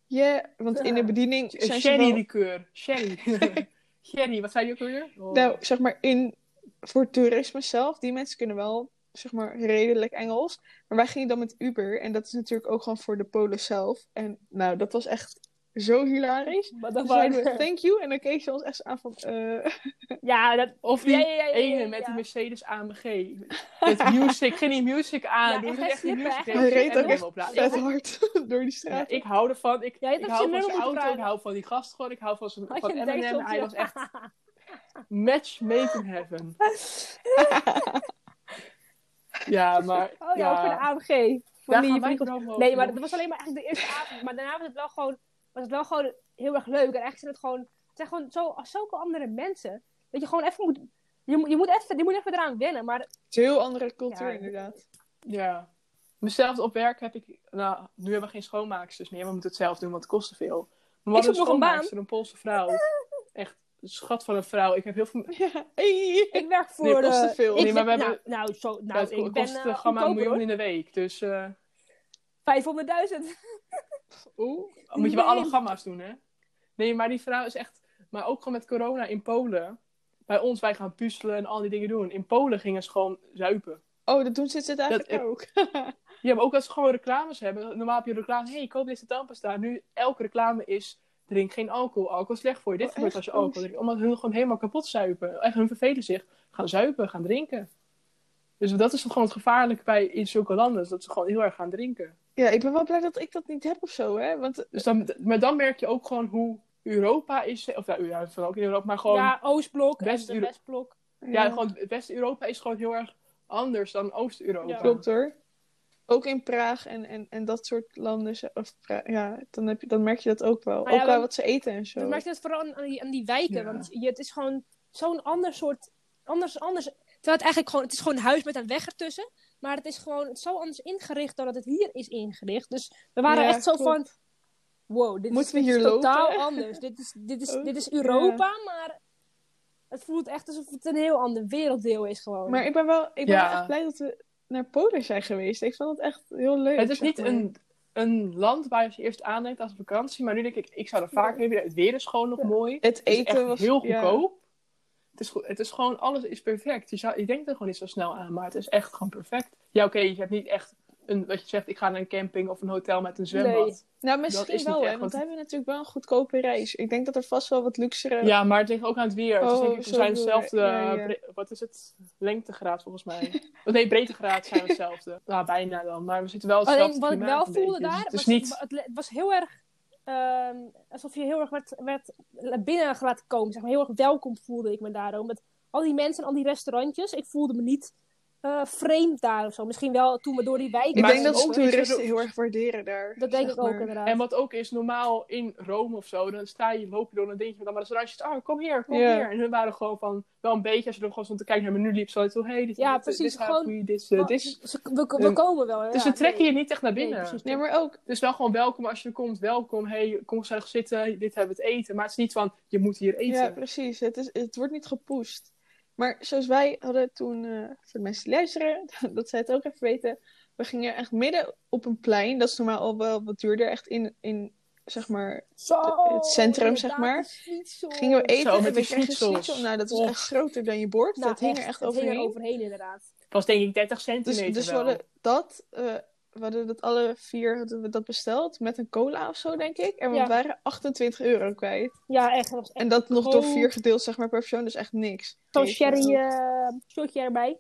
Ja, want in de bediening zijn ze sherry. Sherry. sherry, wat zei die ook alweer? Oh. Nou, zeg maar, in, voor toerisme zelf, die mensen kunnen wel, zeg maar, redelijk Engels. Maar wij gingen dan met Uber. En dat is natuurlijk ook gewoon voor de Polen zelf. En nou, dat was echt zo hilarisch. Maar dat zeiden we, thank you. En dan keek ze ons echt aan van, eh... Ja, dat... Of die Ja, ja, ja, ja, ja, ene ja. met die Mercedes AMG. Met music. Ging die music aan. Ja, Doe echt echt die music. echt. Hij Ik reed heb ook echt vet hard door die Ja, straat. ik hou ervan. Ik, ik hou van zijn auto. Ik hou van die gast gewoon. Ik hou van, zijn, van Eminem. Hij was echt match made in heaven. Ja, maar... Oh ja, voor de. AMG. Van die- die-. Nee, maar dat was alleen maar eigenlijk de eerste avond. Maar daarna was het wel gewoon, was het wel gewoon heel erg leuk. En eigenlijk zijn het gewoon, het zijn gewoon zo, zulke andere mensen. Dat je gewoon even moet, je, moet- je, moet even, je moet even eraan wennen. Maar Het is een heel andere cultuur, Ja. inderdaad. Ja. Mezelf op werk heb ik... Nou, nu hebben we geen schoonmaaksters meer. We moeten het zelf doen, want het kostte veel. Maar we Ik een zoek nog een baan. schoonmaakster, een Poolse vrouw. Echt schat van een vrouw. Ik heb heel veel... Ja, hey. ik werk voor... Nee, het kost te veel. ik Nee, maar we hebben- Nou, nou, zo, Nou, nou het ik kost ben uh, maar een miljoen hoor. in de week. Dus... eh, 500.000. Oeh. Moet je wel alle gamma's doen, hè? Nee, maar die vrouw is echt... Maar ook gewoon met corona in Polen. Bij ons, wij gaan puzzelen en al die dingen doen. In Polen gingen ze gewoon zuipen. Oh, dat doen ze het eigenlijk Dat- ook. Ja, maar ook als ze gewoon reclames hebben. Normaal heb je reclame. Hé, hey, koop deze tandpasta. Nu, elke reclame is... Drink geen alcohol. Alcohol is slecht voor je. Dit Oh, gebeurt als je alcohol drinkt. Omdat hun gewoon helemaal kapot zuipen. Echt, hun vervelen zich. Gaan zuipen, gaan drinken. Dus dat is gewoon het gevaarlijke bij in zulke landen. Dat ze gewoon heel erg gaan drinken. Ja, ik ben wel blij dat ik dat niet heb of zo, hè. Want Dus dan, maar dan merk je ook gewoon hoe Europa is. Of ja, ja van ook in Europa, maar gewoon... Ja, Oostblok en West- de Westblok. Ja, gewoon West-Europa is gewoon heel erg anders dan Oost-Europa. Ja. Klopt hoor. Ook in Praag en, en, en dat soort landen. Of, Pra- ja, dan, heb je, dan merk je dat ook wel. Maar ook wel dan- wat ze eten en zo. Dat merk je het vooral aan, aan die, aan die wijken. Ja. Want je, het is gewoon zo'n ander soort... Anders, anders... Terwijl het eigenlijk gewoon... Het is gewoon een huis met een weg ertussen. Maar het is gewoon zo anders ingericht dan dat het hier is ingericht. Dus we waren Ja, echt zo klopt. van... Wow, dit Moeten is, dit is totaal lopen? anders. Dit is, dit, is, Oh, dit is Europa, maar... Het voelt echt alsof het een heel ander werelddeel is gewoon. Maar ik ben wel, ik ben Ja. echt blij dat we naar Polen zijn geweest. Ik vond het echt heel leuk. Het is niet maar. een, een land waar je eerst aandenkt als vakantie. Maar nu denk ik, ik zou er vaak heen willen. Het weer is gewoon nog Ja. mooi. Het Het is eten echt was heel goedkoop. Het, is, goed- het is gewoon, alles is perfect. Je, zou, je denkt er gewoon niet zo snel aan, maar het is echt gewoon perfect. Ja, oké, je hebt niet echt een, wat je zegt, ik ga naar een camping of een hotel met een zwembad. Nee. Nou, Dat misschien wel, hè, want wat- we hebben natuurlijk wel een goedkope reis. Ik denk dat er vast wel wat luxere... Ja, maar het ligt ook aan het weer. Oh, denk ik, we zijn hetzelfde. Ja, ja. bre- wat is het? Lengtegraad volgens mij. oh, nee, breedtegraad zijn we hetzelfde. nou, bijna dan. Maar we zitten wel hetzelfde Alleen wat ik wel voelde. Dus daar, het was, niet... het was heel erg ehm, alsof je heel erg werd, werd binnen laten komen. Zeg maar. Heel erg welkom voelde ik me daarom. Met al die mensen en al die restaurantjes. Ik voelde me niet eh, vreemd daar of zo. Misschien wel toen we door die wijk Ik denk dat ook toeristen heel erg waarderen daar. Dat denk ik ook maar. inderdaad. En wat ook is, normaal in Rome of zo, dan sta je, loop je door en dan denk je met allemaal restaurantjes, ah, kom hier, kom hier. En hun waren gewoon van, wel een beetje, als je er gewoon stond te kijken naar het menu liep, zo zo, hey, dit, Ja, dit, precies, dit gaat gewoon- goed, dit, dit is... Ze- we, we komen wel. Dus ja, ze trekken nee. je niet echt naar Nee, binnen. precies. Nee, maar ook... dus wel gewoon welkom als je er komt, welkom, hey, kom gezellig zitten, dit hebben we het eten. Maar het is niet van, je moet hier eten. Ja, precies. Het, is, het wordt niet gepusht. Maar zoals wij hadden toen, eh, voor de mensen die luisteren, dat zij het ook even weten. We gingen echt midden op een plein. Dat is normaal al wel wat duurder. Echt in, in zeg maar, Zo, het centrum, zeg maar. gingen we eten Zo, en met we die kregen schnitzel. Nou, dat is echt groter dan je bord. Nou, dat hing er echt het hing er overheen. overheen inderdaad. Het was denk ik 30 Dus, centimeter dus we wel. hadden dat. eh, we hadden dat alle vier hadden we dat besteld met een cola of zo, denk ik. En we Ja. waren 28 euro kwijt. Ja, echt. Dat was echt En dat nog door vier gedeeld, zeg maar, per persoon. Dus echt niks. zo'n sherry eh shotje erbij.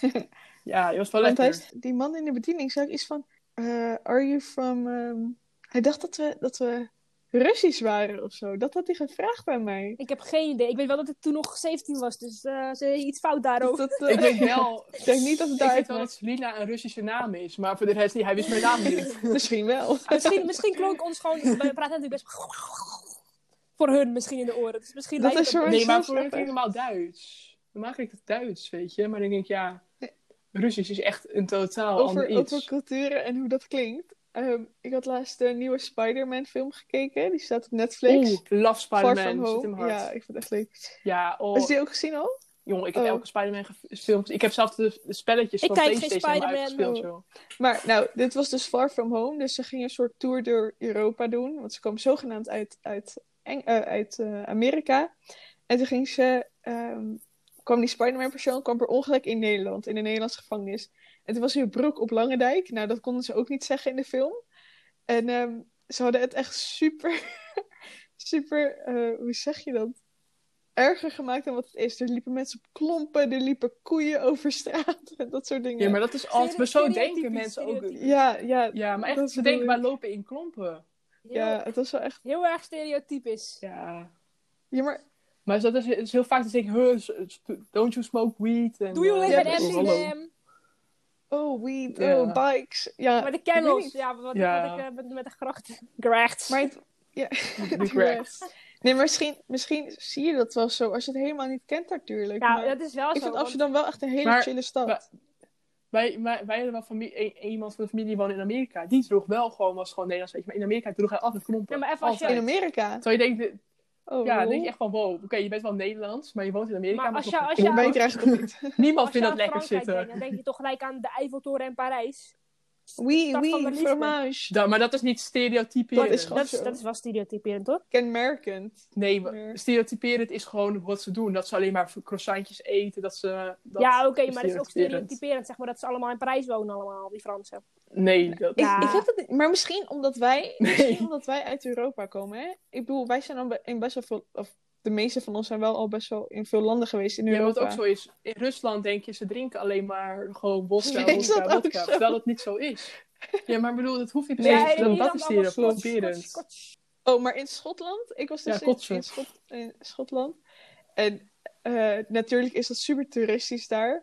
Ja, die was wel Want hij, lekker. die man in de bediening zei ook iets van... eh, are you from... ehm, Hij dacht dat we, dat we Russisch waren of zo. Dat had hij gevraagd bij mij. Ik heb geen idee. Ik weet wel dat ik toen nog 17 was, dus eh ze iets fout daarover. Dat, eh, Ik weet wel, ik denk niet dat het ik daar weet wel dat Selina een Russische naam is, maar voor de rest niet. Hij wist mijn naam niet. Misschien wel. Misschien, misschien klonk ons gewoon... We praten natuurlijk best... Voor hun misschien in de oren. Dus misschien Dat lijkt is het zo- een Nee, maar voor hun klinkt normaal Duits. Normaal klinkt het Duits, weet je. Maar dan denk ik, ja, Russisch is echt een totaal ander Over, iets. over culturen en hoe dat klinkt. Ehm, ik had laatst de nieuwe Spider-Man film gekeken. Die staat op Netflix. Oeh, love Spider-Man, zit Home. in mijn hart. Ja, ik vond het echt leuk. Ja, oh, Heb je die ook gezien al? jongen, ik heb Oh. elke Spider-Man films. Ik heb zelfs de, de spelletjes Ik van kijk geen PlayStation Spider-Man, uitgespeeld, joh. Maar nou, dit was dus Far From Home. Dus ze gingen een soort tour door Europa doen. Want ze komen zogenaamd uit, uit, Eng- eh, uit eh, Amerika. En toen ging ze... ehm, kwam die Spider-Man persoon kwam per ongeluk in Nederland. In de Nederlandse gevangenis. En toen was hij op broek op Langendijk. Nou, dat konden ze ook niet zeggen in de film. En ehm, ze hadden het echt super... super... eh, hoe zeg je dat? Erger gemaakt dan wat het is. Er liepen mensen op klompen. Er liepen koeien over straat. En dat soort dingen. Ja, maar dat is altijd... Maar zo denken mensen ook. Ja, ja, Ja, maar echt, ze denken, ik. lopen in klompen. Heel, ja, het was wel echt... heel erg stereotypisch. Ja. Ja, maar Maar dat is, heel vaak dat ik, s- don't you smoke weed? En, Doe je eh, live ja, in Amsterdam? Oh, weed, Ja. oh, bikes. Ja, Maar de ik kennels. niet. Ja, wat, Ja. wat ik eh, met, met de gracht. Gracht. Maar het- ja. The Gract. Nee, maar misschien, misschien zie je dat wel zo als je het helemaal niet kent natuurlijk. ja, maar dat is wel ik zo. vind want- Amsterdam wel echt een hele Maar- chille stad. maar- Wij, wij, wij hadden wel familie, een- iemand van de familie die woonde in Amerika. Die droeg wel gewoon, was gewoon Nederlands, weet je. Maar in Amerika droeg hij altijd klompen. Ja, maar even als je- in. Amerika. Terwijl je denkt, Oh, ja, dan denk je echt van, wow, oké, je bent wel Nederlands, maar je woont in Amerika. Maar als toch je- als je-. Niemand als je vindt dat lekker Frankrijk zitten. denkt, dan denk je toch gelijk aan de Eiffeltoren en Parijs. Oui, oui, fromage. Da- maar dat is niet stereotyperend. Dat is gewoon- Dat is, dat is wel stereotyperend, hoor. Kenmerkend. Nee, stereotyperend is gewoon wat ze doen. Dat ze alleen maar croissantjes eten. Dat ze, dat ja, oké, maar dat is ook stereotyperend. Zeg maar dat ze allemaal in Parijs wonen, allemaal, die Fransen. Nee, dat... Ja. Ik, ik heb niet. Maar misschien omdat wij, misschien omdat wij uit Europa komen. Hè? Ik bedoel, wij zijn be- in best wel veel. Of de meeste van ons zijn wel al best wel in veel landen geweest in Ja, Europa. wat ook zo is. In Rusland denk je, ze drinken alleen maar gewoon vodka, ook vodka. zo? Terwijl dat niet zo is. Ja, maar bedoel, dat hoeft niet per se. Nee, dat, is stereotyperend. Oh, maar in Schotland? Ik was dus Ja, in, Schot- in Schotland. En eh, natuurlijk is dat super toeristisch daar.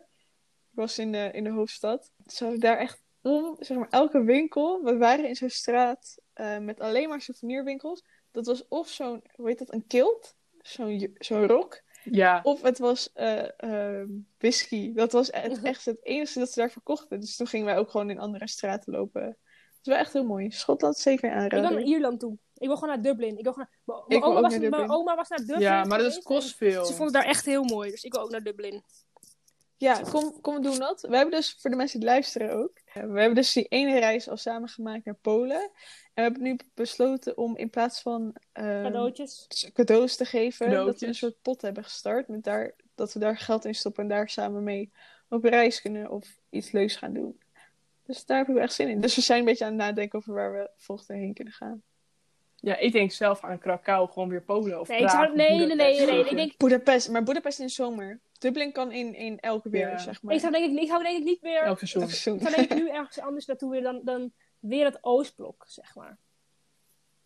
Ik was in de, in de hoofdstad. Ze hadden daar echt om, zeg maar, elke winkel. We waren in zo'n straat eh, met alleen maar souvenirwinkels. Dat was of zo'n, hoe heet dat, een kilt? Zo'n zo'n rok. Ja, Of het was eh, eh, whisky. Dat was echt, echt het enige dat ze daar verkochten. Dus toen gingen wij ook gewoon in andere straten lopen. Het is wel echt heel mooi. Schotland zeker Ik wil aanraden. naar Ierland toe. Ik wil gewoon naar Dublin. Ik wil gewoon naar... Ik Mijn oma, ook was, naar mijn oma was naar Dublin ja maar dat kost veel. Ze vond het daar echt heel mooi. Dus ik wil ook naar Dublin. Ja, kom, kom we doen dat. We hebben dus, voor de mensen die luisteren ook, we hebben dus die ene reis al samen gemaakt naar Polen. En we hebben nu besloten om in plaats van eh, Cadeautjes. cadeaus te geven, dat we een soort pot hebben gestart. Met daar, dat we daar geld in stoppen en daar samen mee op reis kunnen of iets leuks gaan doen. Dus daar hebben we echt zin in. Dus we zijn een beetje aan het nadenken over waar we volgend jaar heen kunnen gaan. Ja, ik denk zelf aan Krakau, gewoon weer Polen of Nee, ik Praag zou, nee, nee, nee, nee, Ik denk, Budapest, maar Budapest in de zomer. Dublin kan in, in elke weer, Ja. zeg maar. ik, zou denk ik, ik zou denk ik niet meer... Elk seizoen. Ik zou denk ik nu ergens anders naartoe weer dan, dan weer het Oostblok, zeg maar.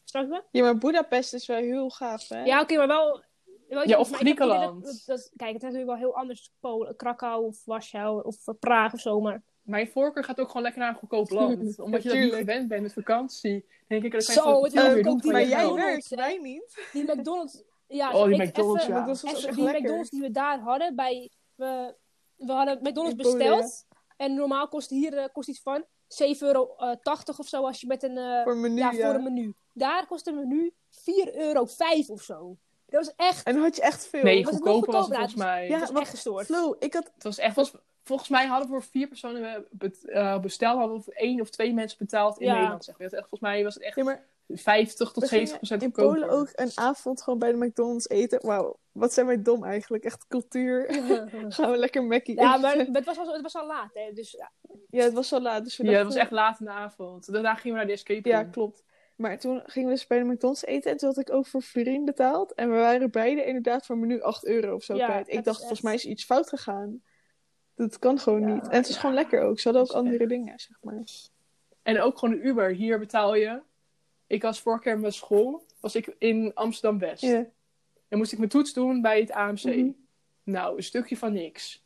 Snap je me? Ja, maar Budapest is wel heel gaaf, hè? Ja, oké, maar wel... wel Ja, of Griekenland. Dat, dat, dat- kijk, het is natuurlijk wel heel anders. Polen, Krakau of Warschau of eh, Praag of zo, maar... Mijn voorkeur gaat ook gewoon lekker naar een goedkoop land. Omdat je dat niet gewend bent met vakantie. Denk ik, dat Zo, je het meer ook doen Maar je jij werkt, wij niet. Die McDonald's... Ja, Oh, die McDonald's, even- ja. McDonald's was even echt die lekker. McDonald's die we daar hadden, bij... We, we hadden McDonald's Polen, besteld. En normaal kost hier eh, kost iets van 7,80 euro of zo als je met een... eh, Voor een menu, ja, ja. voor een menu. Daar kost een menu 4,05 euro of zo. Dat was echt... En dan had je echt veel. Nee, Was het goedkoper was het goedkoper? volgens mij. Ja, dat was echt gestoord. Flo, ik had... Het was echt, was, volgens mij hadden we voor vier personen eh, eh, besteld, hadden we voor één of twee mensen betaald in Ja. Nederland. Zeg. maar. Het echt, volgens mij was het echt Ja, maar 50 tot we 70 gingen procent in goedkoper. Polen ook een avond gewoon bij de McDonald's eten. Wauw, wat zijn wij dom eigenlijk. Echt cultuur. Gaan we lekker Mackie Ja, eten. maar het was, al, het was al laat, hè. Dus ja, Ja, het was zo laat. Dus we Ja, dachten- was echt laat in de avond. Daarna gingen we naar de escape room. Ja, klopt. Maar toen gingen we dus bij de McDonald's eten en toen had ik ook voor Florien betaald. En we waren beide inderdaad voor menu 8 euro of zo Ja, kwijt. Ik dacht, echt- volgens mij is iets fout gegaan. Dat kan gewoon Ja, niet. En het is gewoon lekker ook. Ze hadden ook andere echt- dingen, zeg maar. En ook gewoon een Uber. Hier betaal je. Ik was vorige keer met mijn school. Was ik in Amsterdam-West. Ja. Dan moest ik mijn toets doen bij het AMC. Mhm. Nou, een stukje van niks.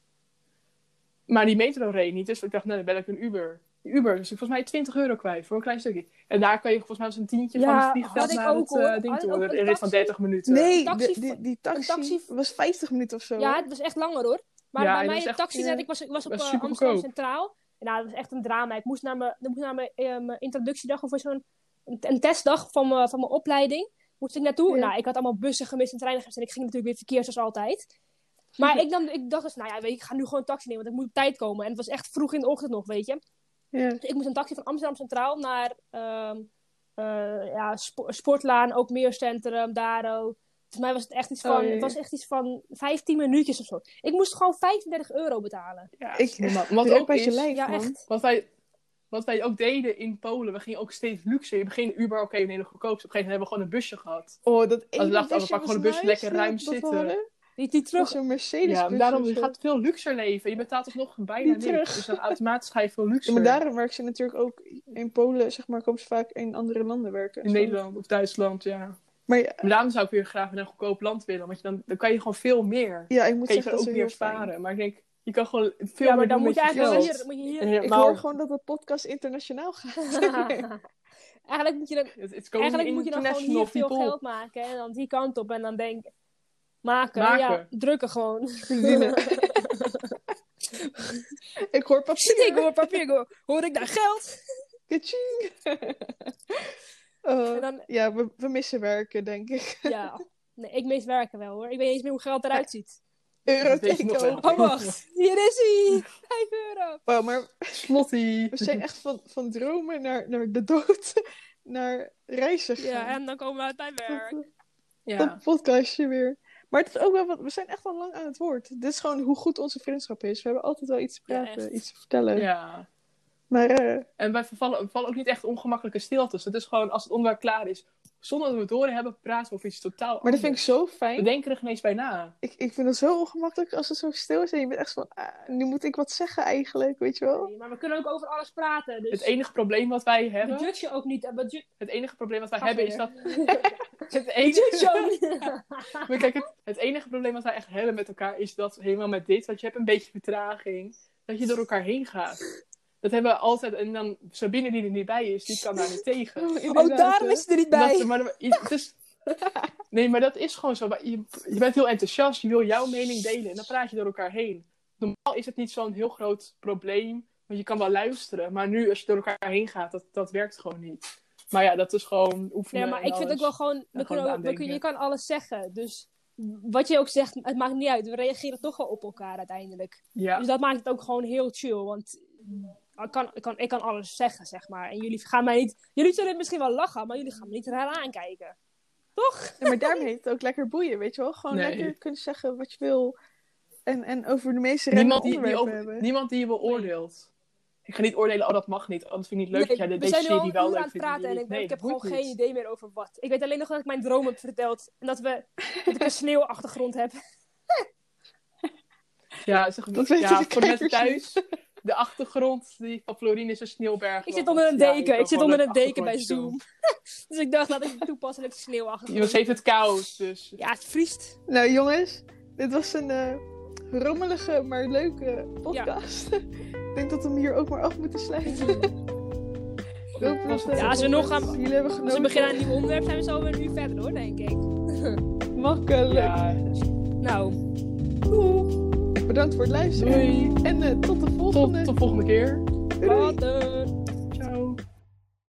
Maar die metro reed niet. Dus ik dacht, nou, dan bel ik een Uber. Die Uber, dus ik volgens mij 20 euro kwijt voor een klein stukje. En daar kan je volgens mij als een tientje Ja, van het vliegveld naar ook, het eh, hoor. ding Had ik toe. Een een rit van taxi? 30 minuten. Nee, taxi- de- die, die taxi, taxi- was 50 minuten of zo. Ja, het was echt langer hoor. Maar Ja, bij en mij de taxi ja. ik was, ik was op eh, Amsterdam. Centraal. En nou, dat was echt een drama. Ik moest naar mijn, ik moest naar mijn, eh, mijn introductiedag of zo'n een, testdag van mijn, van mijn opleiding. Moest ik naartoe. Ja. Nou, ik had allemaal bussen gemist en treinen gemist. En ik ging natuurlijk weer verkeer zoals altijd. Maar ik, nam, ik dacht dus, nou ja, weet je, ik ga nu gewoon een taxi nemen, want ik moet op tijd komen. En het was echt vroeg in de ochtend nog, weet je. Ja. Dus ik moest een taxi van Amsterdam Centraal naar ehm, eh, ja, Spo- Sportlaan, ook Meercentrum, Daro. Volgens mij was het echt iets Oh, van, het was echt iets van 15 minuutjes of zo. Ik moest gewoon 35 euro betalen. Ja, Ik-. Wat ook bij je lijf, Ja, man. echt. wat wij, wat wij ook deden in Polen, we gingen ook steeds luxe. In het begin Uber, oké, nee, nog goedkoopste. Op een gegeven moment hebben we gewoon een busje gehad. Oh, dat ene dacht, oh, we busje pakken gewoon een bus nice, lekker ruim zitten. hadden. Die, terug. zo'n Mercedes Ja, busje daarom je gaat veel luxer leven. Je betaalt toch nog bijna Niet niks. terug. Dus dan automatisch ga je veel Ja, luxer. maar daarom werken ze natuurlijk ook in Polen, zeg maar, komen ze vaak in andere landen werken. en In zo. Nederland of Duitsland, ja. Maar ja, Maar daarom zou ik weer graag naar een goedkoop land willen. Want je dan, dan kan je gewoon veel meer. ja, ik moet kan je zeggen, dat ook meer sparen. Maar ik denk, je kan gewoon veel Ja, maar meer dan doen moet je eigenlijk hier, moet je hier... Ik hoor gewoon dat de podcast internationaal gaat. eigenlijk moet je dan, eigenlijk moet je dan gewoon hier veel geld maken. En dan die kant op en dan denk maken. Maken. Ja, drukken gewoon. Ik hoor ik papier. hoor papier, ik hoor, hoor ik daar geld? Dan, ja, we, we missen werken, denk ik. ja. Nee, ik mis werken wel hoor. Ik weet niet eens meer hoe geld eruit ziet. Wel. ook. Oh, wacht. Hier is hij. 5 euro. Wow, maar Slotty. we zijn echt van, van dromen naar, naar de dood, naar reizen gegaan. Ja, en dan komen we uit bij werk. Ja. Dat podcastje weer. Maar het is ook wel wat, we zijn echt al lang aan het woord. Dit is gewoon hoe goed onze vriendschap is. We hebben altijd wel iets te praten, iets te vertellen. ja. Maar eh, En wij vallen ook niet echt ongemakkelijke stiltes. Het is gewoon, als het onderwerp klaar is, zonder dat we het door hebben, praten we over iets totaal Maar dat vind ik zo We fijn. denken er geen eens bij na. Ik, ik vind het zo ongemakkelijk als het zo stil is. En je bent echt van, ah, nu moet ik wat zeggen eigenlijk, weet je wel? Nee, maar we kunnen ook over alles praten. Dus Het enige probleem wat wij we hebben, judge je ook niet. eh, We ju- het enige probleem wat wij hebben is dat... Het We enige, judge je ook niet. maar kijk, het, het enige probleem wat wij echt hebben met elkaar is dat helemaal met dit, want je hebt een beetje vertraging, dat je door elkaar heen gaat. Dat hebben we altijd, en dan Sabine die er niet bij is, die kan daar niet tegen. Oh, daarom is het er niet bij. Dat, maar, is, nee, maar dat is gewoon zo. Je, je bent heel enthousiast, je wil jouw mening delen en dan praat je door elkaar heen. Normaal is het niet zo'n heel groot probleem, want je kan wel luisteren. Maar nu, als je door elkaar heen gaat, dat, dat werkt gewoon niet. Maar ja, dat is gewoon oefenen. Nee, maar en ik vind ook alles. wel gewoon, we gewoon kunnen, ook- we nadenken. kunnen, je kan alles zeggen. Dus wat je ook zegt, het maakt niet uit. We reageren toch wel op elkaar uiteindelijk. Ja, Dus dat maakt het ook gewoon heel chill. Want ik kan, ik kan, ik kan alles zeggen, zeg maar. En jullie gaan mij niet... Jullie zullen misschien wel lachen, maar jullie gaan me niet raar aankijken. Toch? Ja, maar daarmee heet het ook lekker boeien, weet je wel? Gewoon Nee. lekker kunnen zeggen wat je wil. En, en over de meeste niemand die, die over- hebben. niemand die je beoordeelt. Ik ga niet oordelen, oh dat mag niet. Oh, dat vind ik niet leuk dat jij de- we deze zijn nu al serie een wel uur leuk aan het praten en die ik. Nee, ik heb gewoon geen idee meer over wat. Ik weet alleen nog dat ik mijn droom heb verteld. En dat, we, dat ik een sneeuwachtergrond heb. Ja, zeg, Dat ja de voor de mensen kijkers thuis. De achtergrond die van Florine is een sneeuwberg. Ik zit onder een je deken. ik zit onder een deken bij Zoom. dus ik dacht, laat ik toepasselijk sneeuwachtergrond. Jongens, heeft het koud, dus... Ja, het vriest. Nou jongens, dit was een eh, rommelige, maar leuke podcast. ik denk dat we hem hier ook maar af moeten sluiten. Dat, eh, Ja, als we nog gaan- Jullie hebben Als we beginnen aan een nieuw onderwerp, zijn we zo weer uur verder hoor, denk ik. Makkelijk. Ja, Nou, Bedankt voor het luisteren. doei. En eh, tot de volgende. Tot de volgende keer. Doei. later.